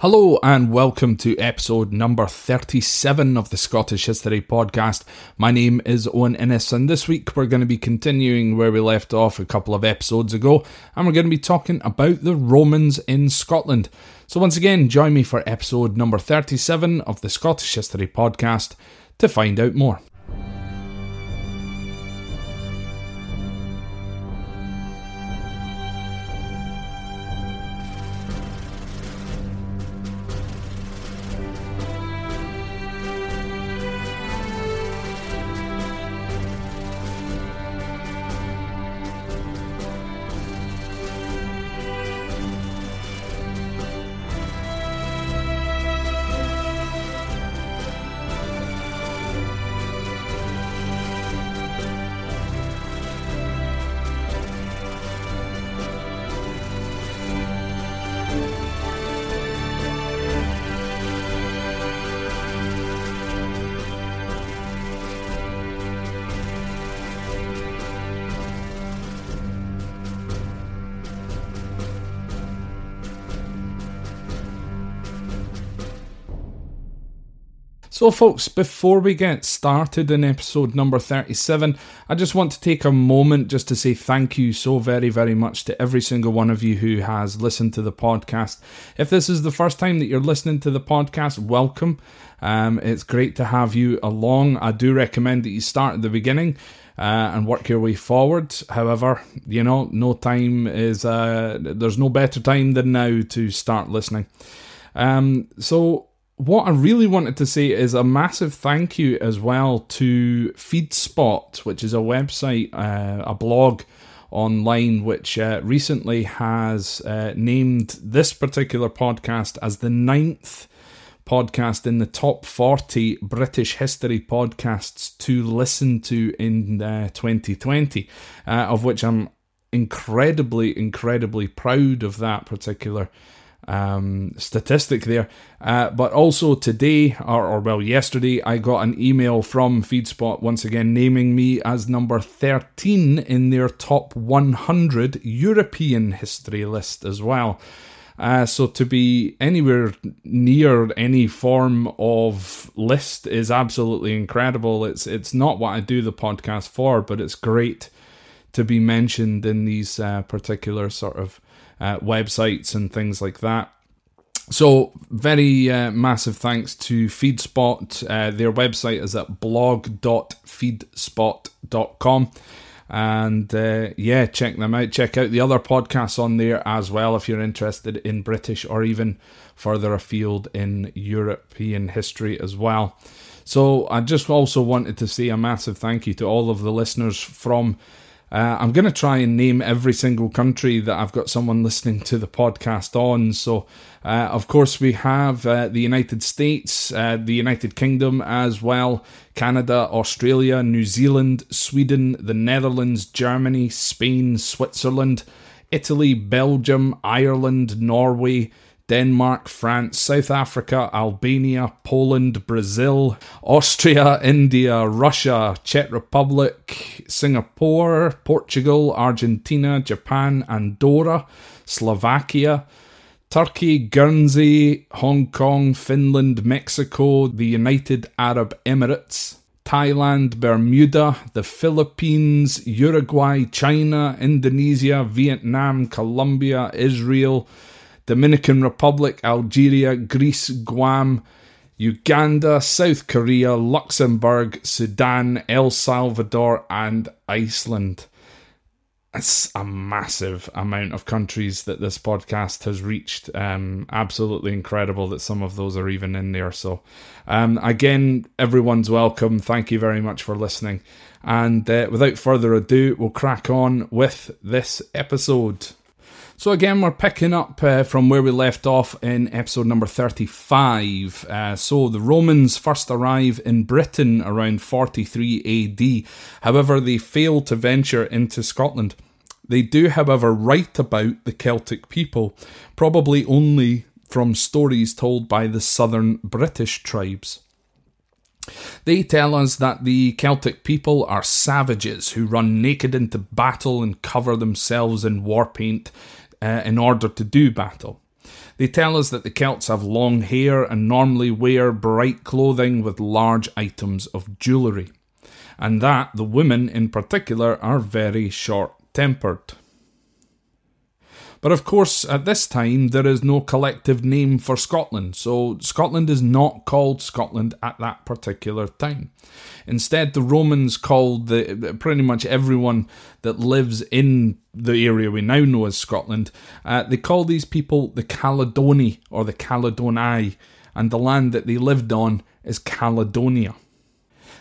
Hello and welcome to episode number 37 of the Scottish History Podcast. My name is Owen Innes and this week we're going to be continuing where we left off a couple of episodes ago and we're going to be talking about the Romans in Scotland. So once again, join me for episode number 37 of the Scottish History Podcast to find out more. So, folks, before we get started in episode number 37, I just want to take a moment just to say thank you so very, very much to every single one of you who has listened to the podcast. If this is the first time that you're listening to the podcast, welcome. Um, it's great to have you along. I do recommend that you start at the beginning. Uh, and work your way forward. However, you know, no time is, uh, there's no better time than now to start listening. Um, so, what I really wanted to say is a massive thank you as well to FeedSpot, which is a website, uh, a blog online, which uh, recently has uh, named this particular podcast as the ninth podcast in the top 40 British history podcasts to listen to in 2020, uh, uh, of which I'm incredibly, incredibly proud of that particular um, statistic there. Uh, but also today, or, or, well, yesterday, I got an email from FeedSpot once again naming me as number 13 in their top 100 European history list as well. Uh, so to be anywhere near any form of list is absolutely incredible. It's it's not what I do the podcast for, but it's great to be mentioned in these uh, particular sort of uh, websites and things like that. So, very uh, massive thanks to FeedSpot. Uh, their website is at blog.feedspot.com. And uh, yeah, check them out. Check out the other podcasts on there as well if you're interested in British or even further afield in European history as well. So, I just also wanted to say a massive thank you to all of the listeners from uh, I'm going to try and name every single country that I've got someone listening to the podcast on. So, uh, of course, we have uh, the United States, uh, the United Kingdom as well, Canada, Australia, New Zealand, Sweden, the Netherlands, Germany, Spain, Switzerland, Italy, Belgium, Ireland, Norway. Denmark, France, South Africa, Albania, Poland, Brazil, Austria, India, Russia, Czech Republic, Singapore, Portugal, Argentina, Japan, Andorra, Slovakia, Turkey, Guernsey, Hong Kong, Finland, Mexico, the United Arab Emirates, Thailand, Bermuda, the Philippines, Uruguay, China, Indonesia, Vietnam, Colombia, Israel, Dominican Republic, Algeria, Greece, Guam, Uganda, South Korea, Luxembourg, Sudan, El Salvador, and Iceland. It's a massive amount of countries that this podcast has reached. Um, absolutely incredible that some of those are even in there. So, um, again, everyone's welcome. Thank you very much for listening. And uh, without further ado, we'll crack on with this episode. So, again, we're picking up uh, from where we left off in episode number 35. Uh, so, the Romans first arrive in Britain around 43 AD. However, they fail to venture into Scotland. They do, however, write about the Celtic people, probably only from stories told by the southern British tribes. They tell us that the Celtic people are savages who run naked into battle and cover themselves in war paint uh, in order to do battle. They tell us that the Celts have long hair and normally wear bright clothing with large items of jewellery, and that the women in particular are very short tempered. But of course, at this time, there is no collective name for Scotland, so Scotland is not called Scotland at that particular time. Instead, the Romans called the, pretty much everyone that lives in the area we now know as Scotland, uh, they call these people the Caledoni or the Caledonii, and the land that they lived on is Caledonia.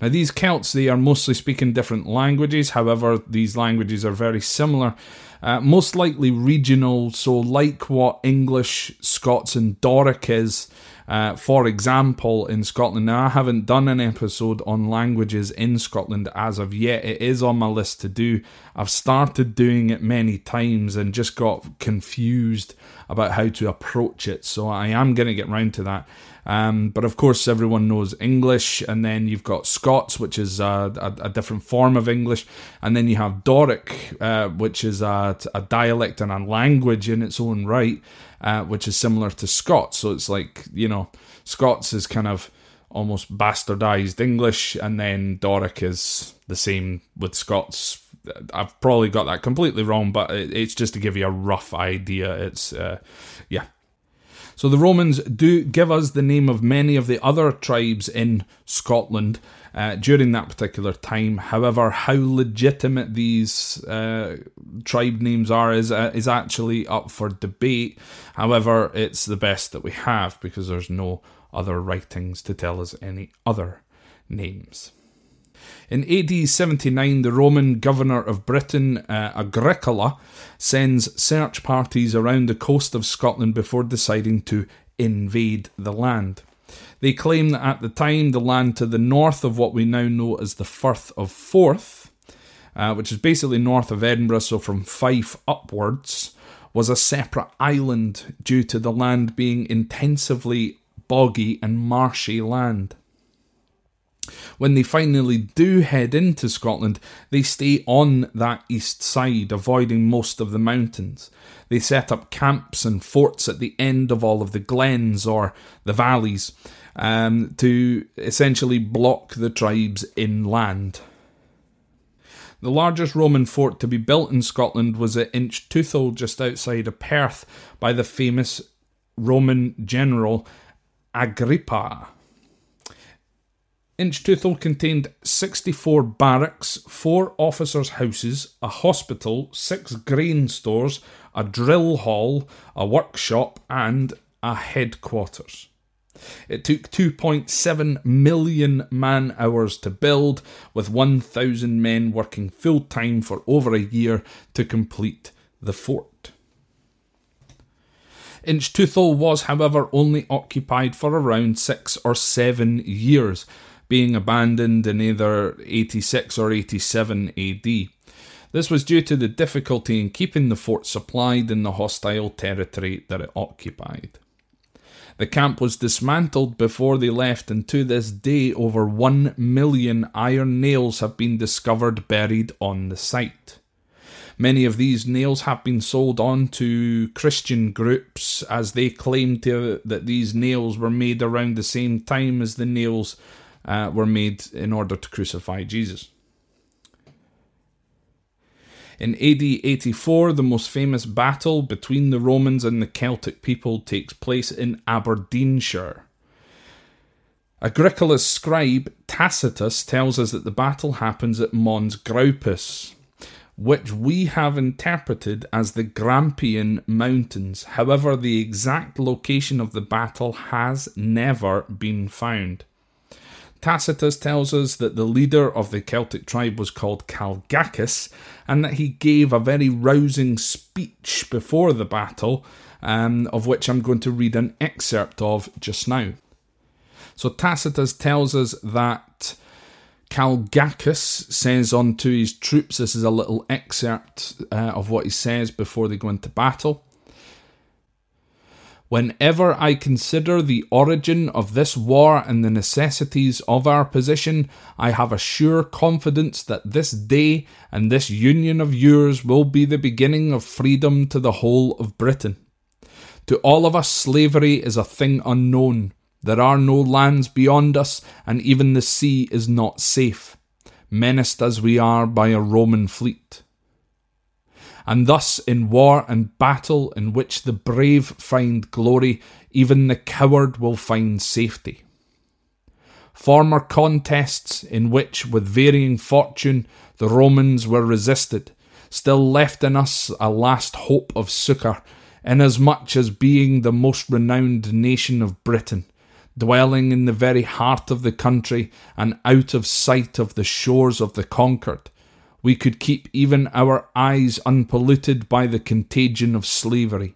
Now, these Celts, they are mostly speaking different languages, however, these languages are very similar uh, most likely regional, so like what English, Scots, and Doric is. Uh, for example, in Scotland, now I haven't done an episode on languages in Scotland as of yet. It is on my list to do. I've started doing it many times and just got confused about how to approach it, so I am going to get round to that. Um, but of course, everyone knows English, and then you've got Scots, which is a, a, a different form of English, and then you have Doric, uh, which is a, a, dialect and a language in its own right, uh, which is similar to Scots. So it's like, you know, Scots is kind of almost bastardized English, and then Doric is the same with Scots. I've probably got that completely wrong, but it's just to give you a rough idea. It's, uh, yeah, so the Romans do give us the name of many of the other tribes in Scotland uh, during that particular time. However, how legitimate these uh, tribe names are is uh, is actually up for debate. However, it's the best that we have because there's no other writings to tell us any other names. In AD 79, the Roman governor of Britain, uh, Agricola, sends search parties around the coast of Scotland before deciding to invade the land. They claim that at the time, the land to the north of what we now know as the Firth of Forth, uh, which is basically north of Edinburgh, so from Fife upwards, was a separate island due to the land being intensively boggy and marshy land. When they finally do head into Scotland, they stay on that east side, avoiding most of the mountains. They set up camps and forts at the end of all of the glens or the valleys um, to essentially block the tribes inland. The largest Roman fort to be built in Scotland was at Inchtuthil, just outside of Perth, by the famous Roman general Agrippa. Inchtuthil contained 64 barracks, 4 officers' houses, a hospital, 6 grain stores, a drill hall, a workshop, and a headquarters. It took 2.7 million man hours to build, with 1,000 men working full time for over a year to complete the fort. Inchtuthil was, however, only occupied for around six or seven years, being abandoned in either 86 or 87 AD. This was due to the difficulty in keeping the fort supplied in the hostile territory that it occupied. The camp was dismantled before they left, and to this day, over one million iron nails have been discovered buried on the site. Many of these nails have been sold on to Christian groups as they claim to, that these nails were made around the same time as the nails uh, were made in order to crucify Jesus. In AD 84, the most famous battle between the Romans and the Celtic people takes place in Aberdeenshire. Agricola's scribe Tacitus tells us that the battle happens at Mons Graupus, which we have interpreted as the Grampian Mountains. However, the exact location of the battle has never been found. Tacitus tells us that the leader of the Celtic tribe was called Calgacus and that he gave a very rousing speech before the battle, um, of which I'm going to read an excerpt of just now. So Tacitus tells us that Calgacus says unto his troops, this is a little excerpt uh, of what he says before they go into battle. Whenever I consider the origin of this war and the necessities of our position, I have a sure confidence that this day and this union of yours will be the beginning of freedom to the whole of Britain. To all of us, slavery is a thing unknown. There are no lands beyond us, and even the sea is not safe, menaced as we are by a Roman fleet and thus in war and battle in which the brave find glory, even the coward will find safety. Former contests in which, with varying fortune, the Romans were resisted, still left in us a last hope of succour, inasmuch as being the most renowned nation of Britain, dwelling in the very heart of the country and out of sight of the shores of the conquered, we could keep even our eyes unpolluted by the contagion of slavery.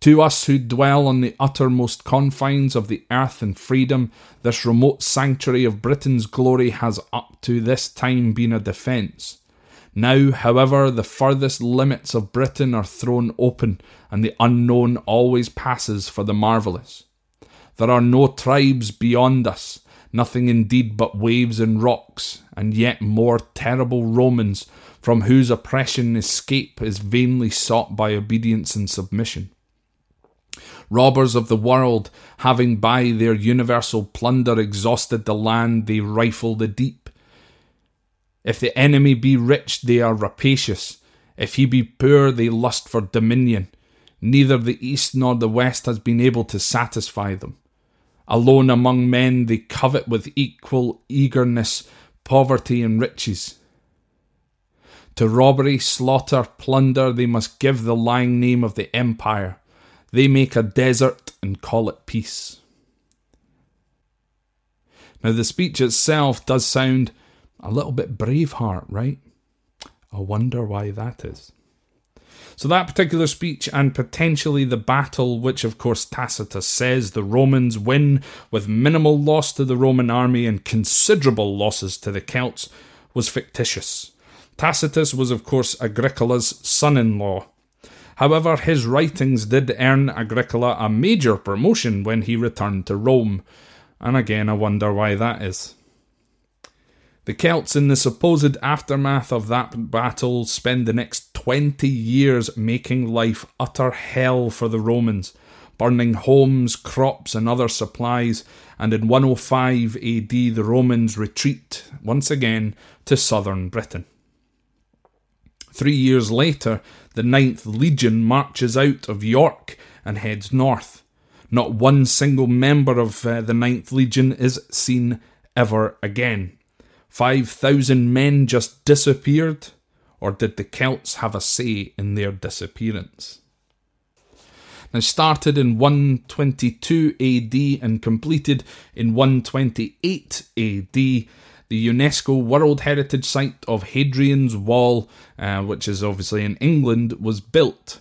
To us who dwell on the uttermost confines of the earth and freedom, this remote sanctuary of Britain's glory has up to this time been a defence. Now, however, the furthest limits of Britain are thrown open, and the unknown always passes for the marvellous. There are no tribes beyond us, nothing indeed but waves and rocks, and yet more terrible Romans, from whose oppression escape is vainly sought by obedience and submission. Robbers of the world, having by their universal plunder exhausted the land, they rifle the deep. If the enemy be rich, they are rapacious. If he be poor, they lust for dominion. Neither the east nor the west has been able to satisfy them. Alone among men, they covet with equal eagerness poverty and riches. To robbery, slaughter, plunder, they must give the lying name of the empire. They make a desert and call it peace. Now, the speech itself does sound a little bit Braveheart, right? I wonder why that is. So, that particular speech and potentially the battle, which of course Tacitus says the Romans win with minimal loss to the Roman army and considerable losses to the Celts, was fictitious. Tacitus was, of course, Agricola's son in law. However, his writings did earn Agricola a major promotion when he returned to Rome, and again I wonder why that is. The Celts, in the supposed aftermath of that battle, spend the next 20 years making life utter hell for the Romans, burning homes, crops, and other supplies, and in 105 AD the Romans retreat once again to southern Britain. Three years later, the Ninth Legion marches out of York and heads north. Not one single member of uh, the Ninth Legion is seen ever again. 5,000 men just disappeared? Or did the Celts have a say in their disappearance? Now, started in 122 AD and completed in 128 AD, the UNESCO World Heritage Site of Hadrian's Wall, uh, which is obviously in England, was built.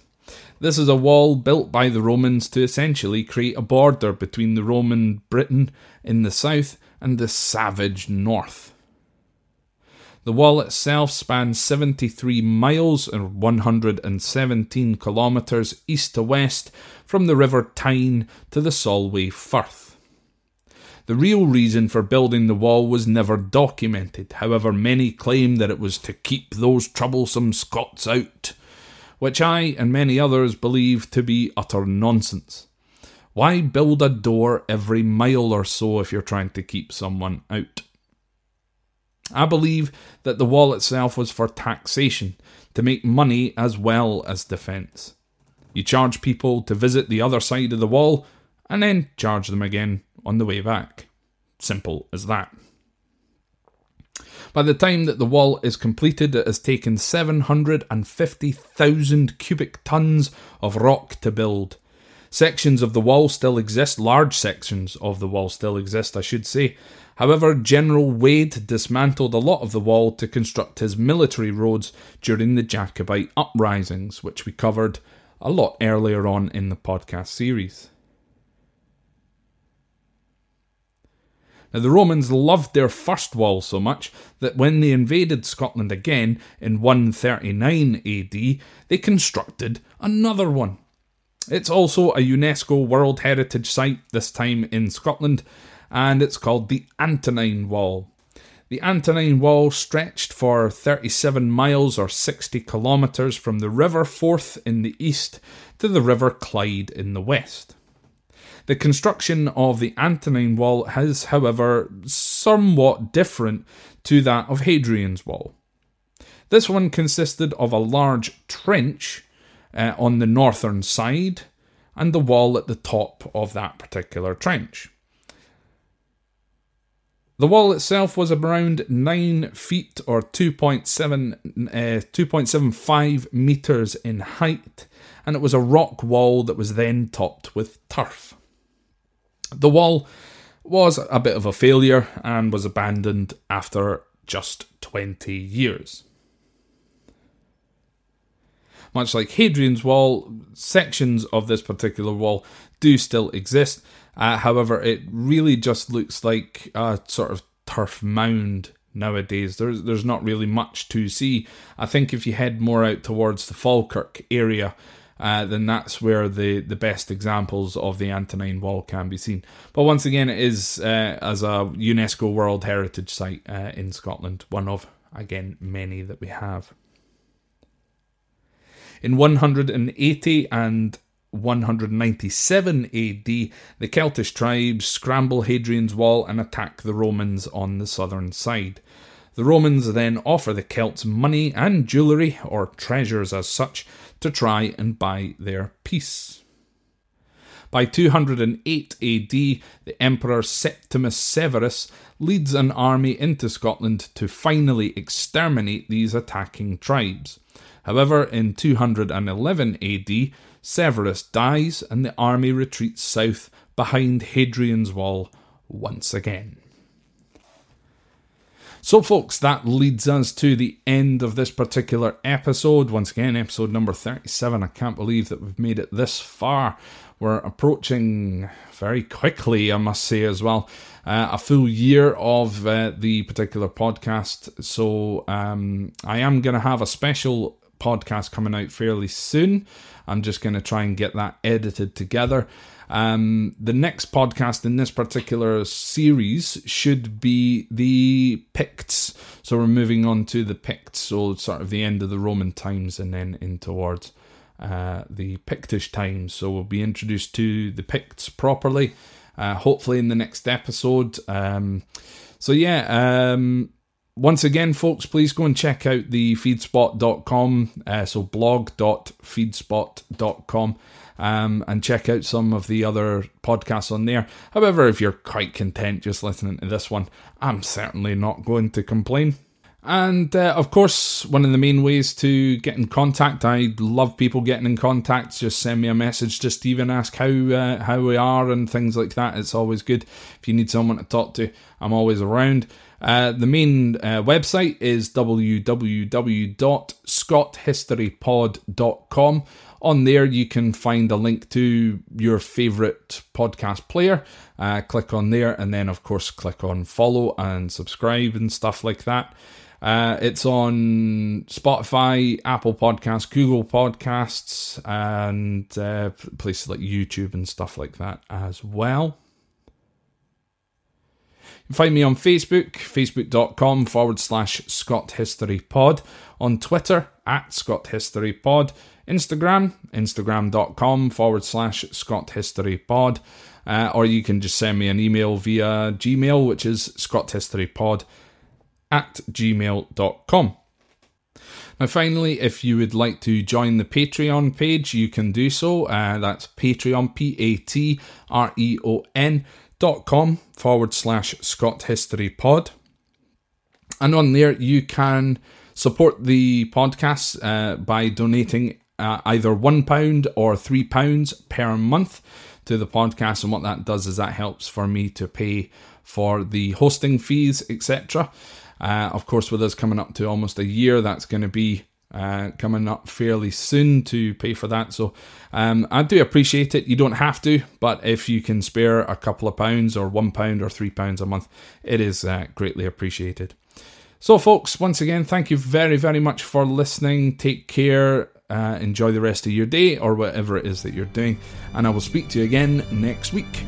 This is a wall built by the Romans to essentially create a border between the Roman Britain in the south and the savage north. The wall itself spans 73 miles or 117 kilometres east to west from the River Tyne to the Solway Firth. The real reason for building the wall was never documented, however, many claim that it was to keep those troublesome Scots out, which I and many others believe to be utter nonsense. Why build a door every mile or so if you're trying to keep someone out? I believe that the wall itself was for taxation, to make money as well as defence. You charge people to visit the other side of the wall, and then charge them again on the way back. Simple as that. By the time that the wall is completed, it has taken 750,000 cubic tons of rock to build. Sections of the wall still exist, large sections of the wall still exist, I should say. However, General Wade dismantled a lot of the wall to construct his military roads during the Jacobite uprisings, which we covered a lot earlier on in the podcast series. Now, the Romans loved their first wall so much that when they invaded Scotland again in 139 AD, they constructed another one. It's also a UNESCO World Heritage Site, this time in Scotland, and it's called the Antonine Wall. The Antonine Wall stretched for 37 miles or 60 kilometres from the River Forth in the east to the River Clyde in the west. The construction of the Antonine Wall is, however, somewhat different to that of Hadrian's Wall. This one consisted of a large trench uh, on the northern side and the wall at the top of that particular trench. The wall itself was around 9 feet or 2.7, uh, 2.75 metres in height, and it was a rock wall that was then topped with turf. The wall was a bit of a failure and was abandoned after just 20 years. Much like Hadrian's Wall, sections of this particular wall do still exist. Uh, however, it really just looks like a sort of turf mound nowadays. There's there's not really much to see. I think if you head more out towards the Falkirk area, uh, then that's where the, the best examples of the Antonine Wall can be seen. But once again, it is uh, as a UNESCO World Heritage Site uh, in Scotland, one of, again, many that we have. In 180 and 197 AD, the Celtish tribes scramble Hadrian's Wall and attack the Romans on the southern side. The Romans then offer the Celts money and jewellery, or treasures as such, to try and buy their peace. By 208 AD, the Emperor Septimus Severus leads an army into Scotland to finally exterminate these attacking tribes. However, in 211 AD, Severus dies and the army retreats south behind Hadrian's Wall once again. So, folks, that leads us to the end of this particular episode. Once again, episode number 37. I can't believe that we've made it this far. We're approaching very quickly, I must say, as well, uh, a full year of uh, the particular podcast. So, um, I am going to have a special podcast coming out fairly soon. I'm just going to try and get that edited together. Um, the next podcast in this particular series should be the Picts. So we're moving on to the Picts, so sort of the end of the Roman times and then in towards uh, the Pictish times. So we'll be introduced to the Picts properly, uh, hopefully in the next episode. Um, so yeah, um, once again, folks, please go and check out the feedspot.com, uh, so blog.feedspot.com um, and check out some of the other podcasts on there. However, if you're quite content just listening to this one, I'm certainly not going to complain. And uh, of course, one of the main ways to get in contact, I love people getting in contact. Just send me a message, just even ask how uh, how we are and things like that. It's always good if you need someone to talk to. I'm always around. Uh, the main uh, website is www.scotthistorypod.com. On there, you can find a link to your favourite podcast player. Uh, click on there, and then, of course, click on follow and subscribe and stuff like that. Uh, it's on Spotify, Apple Podcasts, Google Podcasts, and uh, places like YouTube and stuff like that as well. Find me on Facebook, facebook.com forward slash Scott History Pod, on Twitter at Scott History Pod, Instagram, instagram.com forward slash Scott History Pod, uh, or you can just send me an email via Gmail, which is scotthistorypod at gmail.com. Now, finally, if you would like to join the Patreon page, you can do so. Uh, that's Patreon, P A T R E O N dot com forward slash Scott History Pod. And on there, you can support the podcast uh, by donating uh, either £1 or £3 per month to the podcast. And what that does is that helps for me to pay for the hosting fees, etc. Uh, of course, with us coming up to almost a year, that's going to be uh, coming up fairly soon to pay for that. So um, I do appreciate it. You don't have to, but if you can spare a couple of pounds or one pound or three pounds a month, it is uh, greatly appreciated. So, folks, once again, thank you very, very much for listening. Take care. Uh, enjoy the rest of your day or whatever it is that you're doing. And I will speak to you again next week.